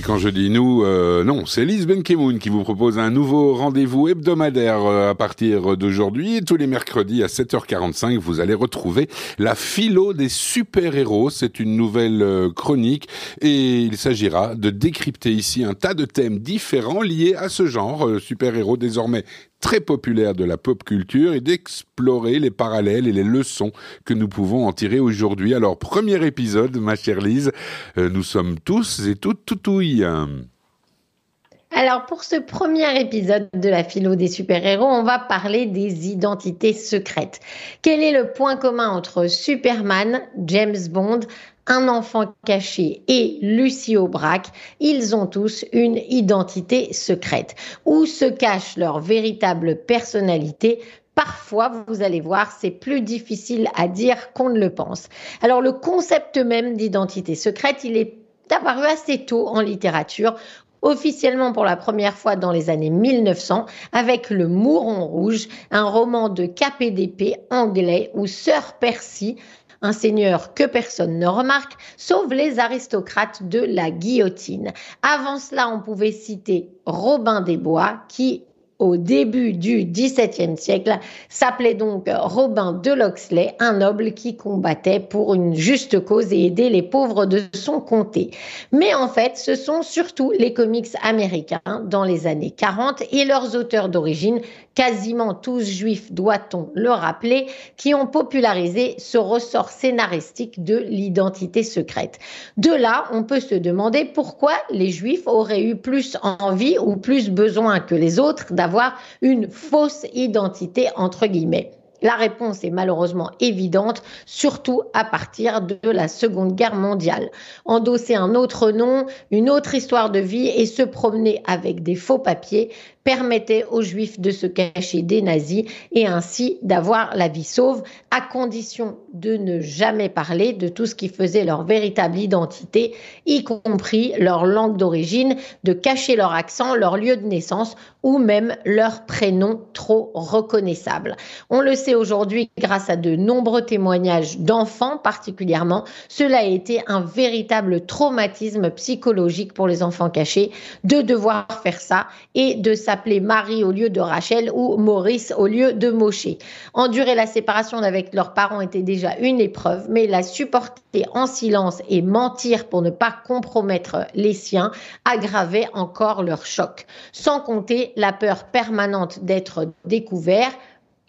Et quand je dis nous, euh, non, c'est Lise Benkemoun qui vous propose un nouveau rendez-vous hebdomadaire euh, à partir d'aujourd'hui. Tous les mercredis à 7h45, vous allez retrouver la philo des super-héros. C'est une nouvelle euh, chronique et il s'agira de décrypter ici un tas de thèmes différents liés à ce genre, super-héros désormais très populaire de la pop culture et d'explorer les parallèles et les leçons que nous pouvons en tirer aujourd'hui. Alors, premier épisode, ma chère Lise, euh, nous sommes tous et toutes toutouilles. Alors pour ce premier épisode de la philo des super-héros, on va parler des identités secrètes. Quel est le point commun entre Superman, James Bond, un enfant caché et Lucie Aubrac, ils ont tous une identité secrète. Où se cache leur véritable personnalité? Parfois, vous allez voir, c'est plus difficile à dire qu'on ne le pense. Alors le concept même d'identité secrète, il est apparu assez tôt en littérature officiellement pour la première fois dans les années 1900 avec Le Mouron Rouge, un roman de KPDP anglais où Sir Percy un seigneur que personne ne remarque, sauf les aristocrates de la guillotine. Avant cela, on pouvait citer Robin des Bois, qui au début du XVIIe siècle, s'appelait donc Robin de Loxley, un noble qui combattait pour une juste cause et aidait les pauvres de son comté. Mais en fait, ce sont surtout les comics américains dans les années 40 et leurs auteurs d'origine quasiment tous juifs, doit-on le rappeler, qui ont popularisé ce ressort scénaristique de l'identité secrète. De là, on peut se demander pourquoi les juifs auraient eu plus envie ou plus besoin que les autres d'avoir une fausse identité, entre guillemets. La réponse est malheureusement évidente, surtout à partir de la Seconde Guerre mondiale. Endosser un autre nom, une autre histoire de vie et se promener avec des faux papiers permettait aux Juifs de se cacher des nazis et ainsi d'avoir la vie sauve, à condition de ne jamais parler de tout ce qui faisait leur véritable identité, y compris leur langue d'origine, de cacher leur accent, leur lieu de naissance ou même leur prénom trop reconnaissable. On le sait aujourd'hui grâce à de nombreux témoignages d'enfants particulièrement, cela a été un véritable traumatisme psychologique pour les enfants cachés de devoir faire ça et de s'appeler Marie au lieu de Rachel ou Maurice au lieu de Moshe. Endurer la séparation avec leurs parents était déjà une épreuve, mais la supporter en silence et mentir pour ne pas compromettre les siens aggravait encore leur choc. Sans compter la peur permanente d'être découvert,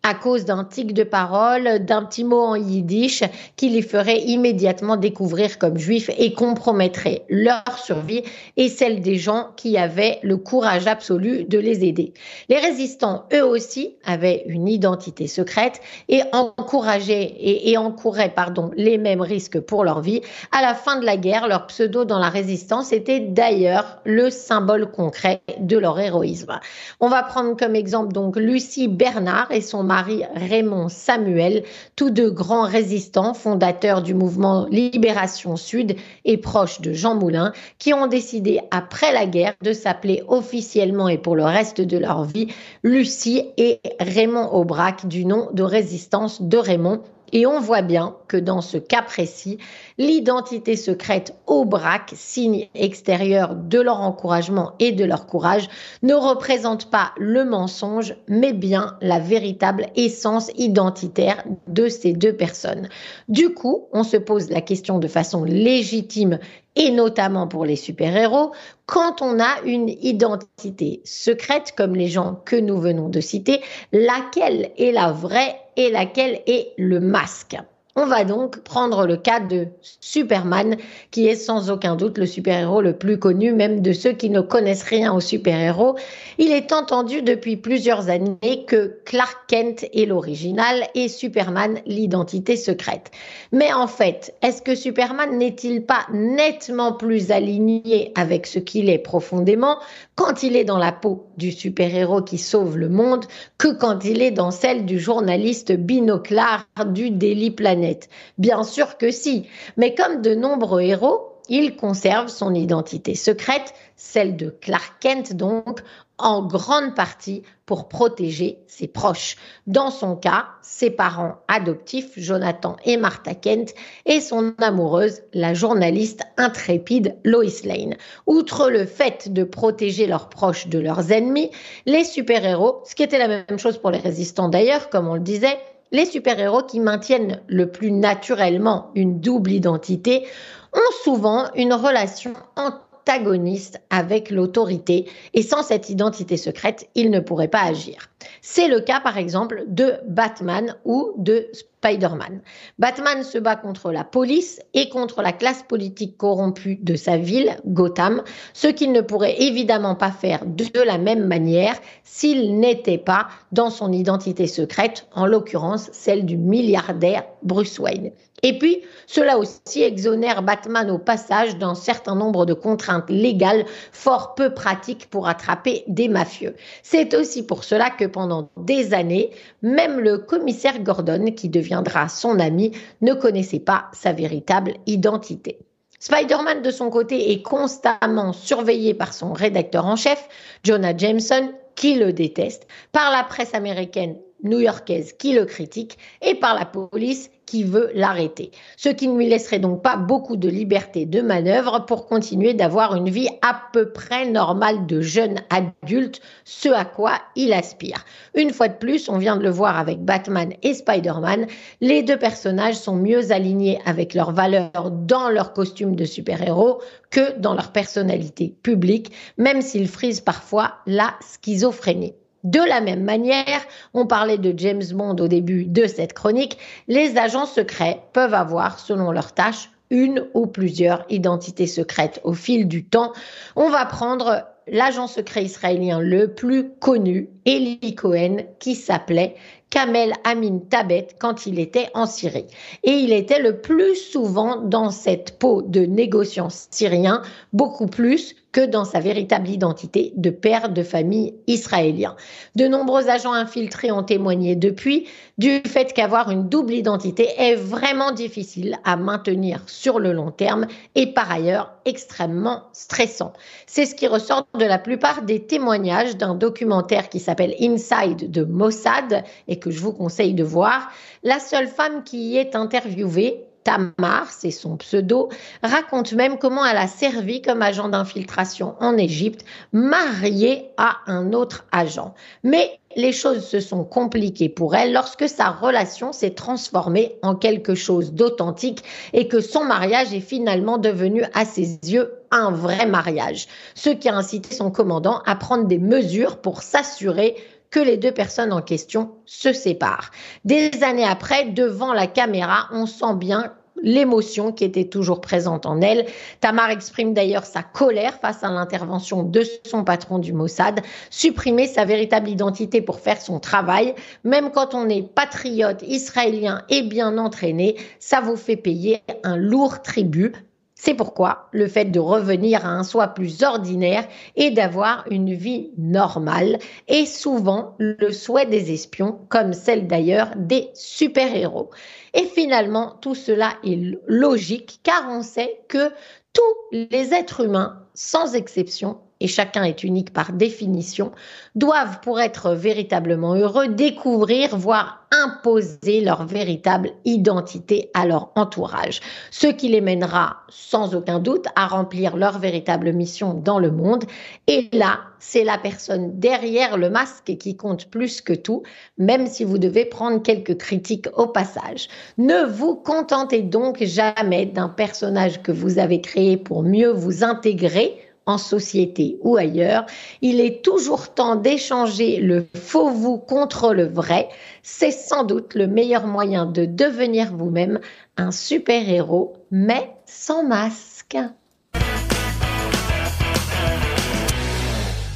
à cause d'un tic de parole, d'un petit mot en yiddish qui les ferait immédiatement découvrir comme juifs et compromettrait leur survie et celle des gens qui avaient le courage absolu de les aider. Les résistants, eux aussi, avaient une identité secrète et encourageaient et, encouraient pardon, les mêmes risques pour leur vie. À la fin de la guerre, leur pseudo dans la résistance était d'ailleurs le symbole concret de leur héroïsme. On va prendre comme exemple donc Lucie Bernard et son mari Raymond Samuel, tous deux grands résistants, fondateurs du mouvement Libération Sud et proches de Jean Moulin, qui ont décidé après la guerre de s'appeler officiellement et pour le reste de leur vie Lucie et Raymond Aubrac du nom de résistance de Raymond et on voit bien que dans ce cas précis, l'identité secrète au braque, signe extérieur de leur encouragement et de leur courage, ne représente pas le mensonge, mais bien la véritable essence identitaire de ces deux personnes. Du coup, on se pose la question de façon légitime et notamment pour les super-héros, quand on a une identité secrète, comme les gens que nous venons de citer, laquelle est la vraie et laquelle est le masque. On va donc prendre le cas de Superman, qui est sans aucun doute le super-héros le plus connu, même de ceux qui ne connaissent rien au super-héros. Il est entendu depuis plusieurs années que Clark Kent est l'original et Superman l'identité secrète. Mais en fait, est-ce que Superman n'est-il pas nettement plus aligné avec ce qu'il est profondément quand il est dans la peau du super-héros qui sauve le monde que quand il est dans celle du journaliste binoclard du Daily Planet. Bien sûr que si, mais comme de nombreux héros, il conserve son identité secrète, celle de Clark Kent donc, en grande partie pour protéger ses proches. Dans son cas, ses parents adoptifs, Jonathan et Martha Kent, et son amoureuse, la journaliste intrépide Lois Lane. Outre le fait de protéger leurs proches de leurs ennemis, les super-héros, ce qui était la même chose pour les résistants d'ailleurs, comme on le disait, les super-héros qui maintiennent le plus naturellement une double identité ont souvent une relation avec l'autorité et sans cette identité secrète, ils ne pourraient pas agir. C'est le cas par exemple de Batman ou de Spider-Man. Batman se bat contre la police et contre la classe politique corrompue de sa ville, Gotham, ce qu'il ne pourrait évidemment pas faire de la même manière s'il n'était pas dans son identité secrète, en l'occurrence celle du milliardaire Bruce Wayne. Et puis, cela aussi exonère Batman au passage d'un certain nombre de contraintes légales fort peu pratiques pour attraper des mafieux. C'est aussi pour cela que pendant des années, même le commissaire Gordon, qui deviendra son ami, ne connaissait pas sa véritable identité. Spider-Man, de son côté, est constamment surveillé par son rédacteur en chef, Jonah Jameson, qui le déteste, par la presse américaine new-yorkaise qui le critique et par la police qui veut l'arrêter. Ce qui ne lui laisserait donc pas beaucoup de liberté de manœuvre pour continuer d'avoir une vie à peu près normale de jeune adulte, ce à quoi il aspire. Une fois de plus, on vient de le voir avec Batman et Spider-Man, les deux personnages sont mieux alignés avec leurs valeurs dans leur costume de super-héros que dans leur personnalité publique, même s'ils frisent parfois la schizophrénie. De la même manière, on parlait de James Bond au début de cette chronique, les agents secrets peuvent avoir, selon leurs tâches, une ou plusieurs identités secrètes au fil du temps. On va prendre l'agent secret israélien le plus connu, Eli Cohen, qui s'appelait Kamel Amin Tabet quand il était en Syrie. Et il était le plus souvent dans cette peau de négociant syrien, beaucoup plus que dans sa véritable identité de père de famille israélien. De nombreux agents infiltrés ont témoigné depuis du fait qu'avoir une double identité est vraiment difficile à maintenir sur le long terme et par ailleurs extrêmement stressant. C'est ce qui ressort de la plupart des témoignages d'un documentaire qui s'appelle Inside de Mossad et que je vous conseille de voir. La seule femme qui y est interviewée Tamar, c'est son pseudo, raconte même comment elle a servi comme agent d'infiltration en Égypte, mariée à un autre agent. Mais les choses se sont compliquées pour elle lorsque sa relation s'est transformée en quelque chose d'authentique et que son mariage est finalement devenu à ses yeux un vrai mariage, ce qui a incité son commandant à prendre des mesures pour s'assurer que les deux personnes en question se séparent. Des années après, devant la caméra, on sent bien l'émotion qui était toujours présente en elle. Tamar exprime d'ailleurs sa colère face à l'intervention de son patron du Mossad, supprimer sa véritable identité pour faire son travail, même quand on est patriote israélien et bien entraîné, ça vous fait payer un lourd tribut c'est pourquoi le fait de revenir à un soi plus ordinaire et d'avoir une vie normale est souvent le souhait des espions, comme celle d'ailleurs des super-héros. Et finalement, tout cela est logique car on sait que tous les êtres humains, sans exception, et chacun est unique par définition, doivent, pour être véritablement heureux, découvrir, voire imposer leur véritable identité à leur entourage, ce qui les mènera sans aucun doute à remplir leur véritable mission dans le monde. Et là, c'est la personne derrière le masque qui compte plus que tout, même si vous devez prendre quelques critiques au passage. Ne vous contentez donc jamais d'un personnage que vous avez créé pour mieux vous intégrer en société ou ailleurs, il est toujours temps d'échanger le faux vous contre le vrai. C'est sans doute le meilleur moyen de devenir vous-même un super-héros, mais sans masque.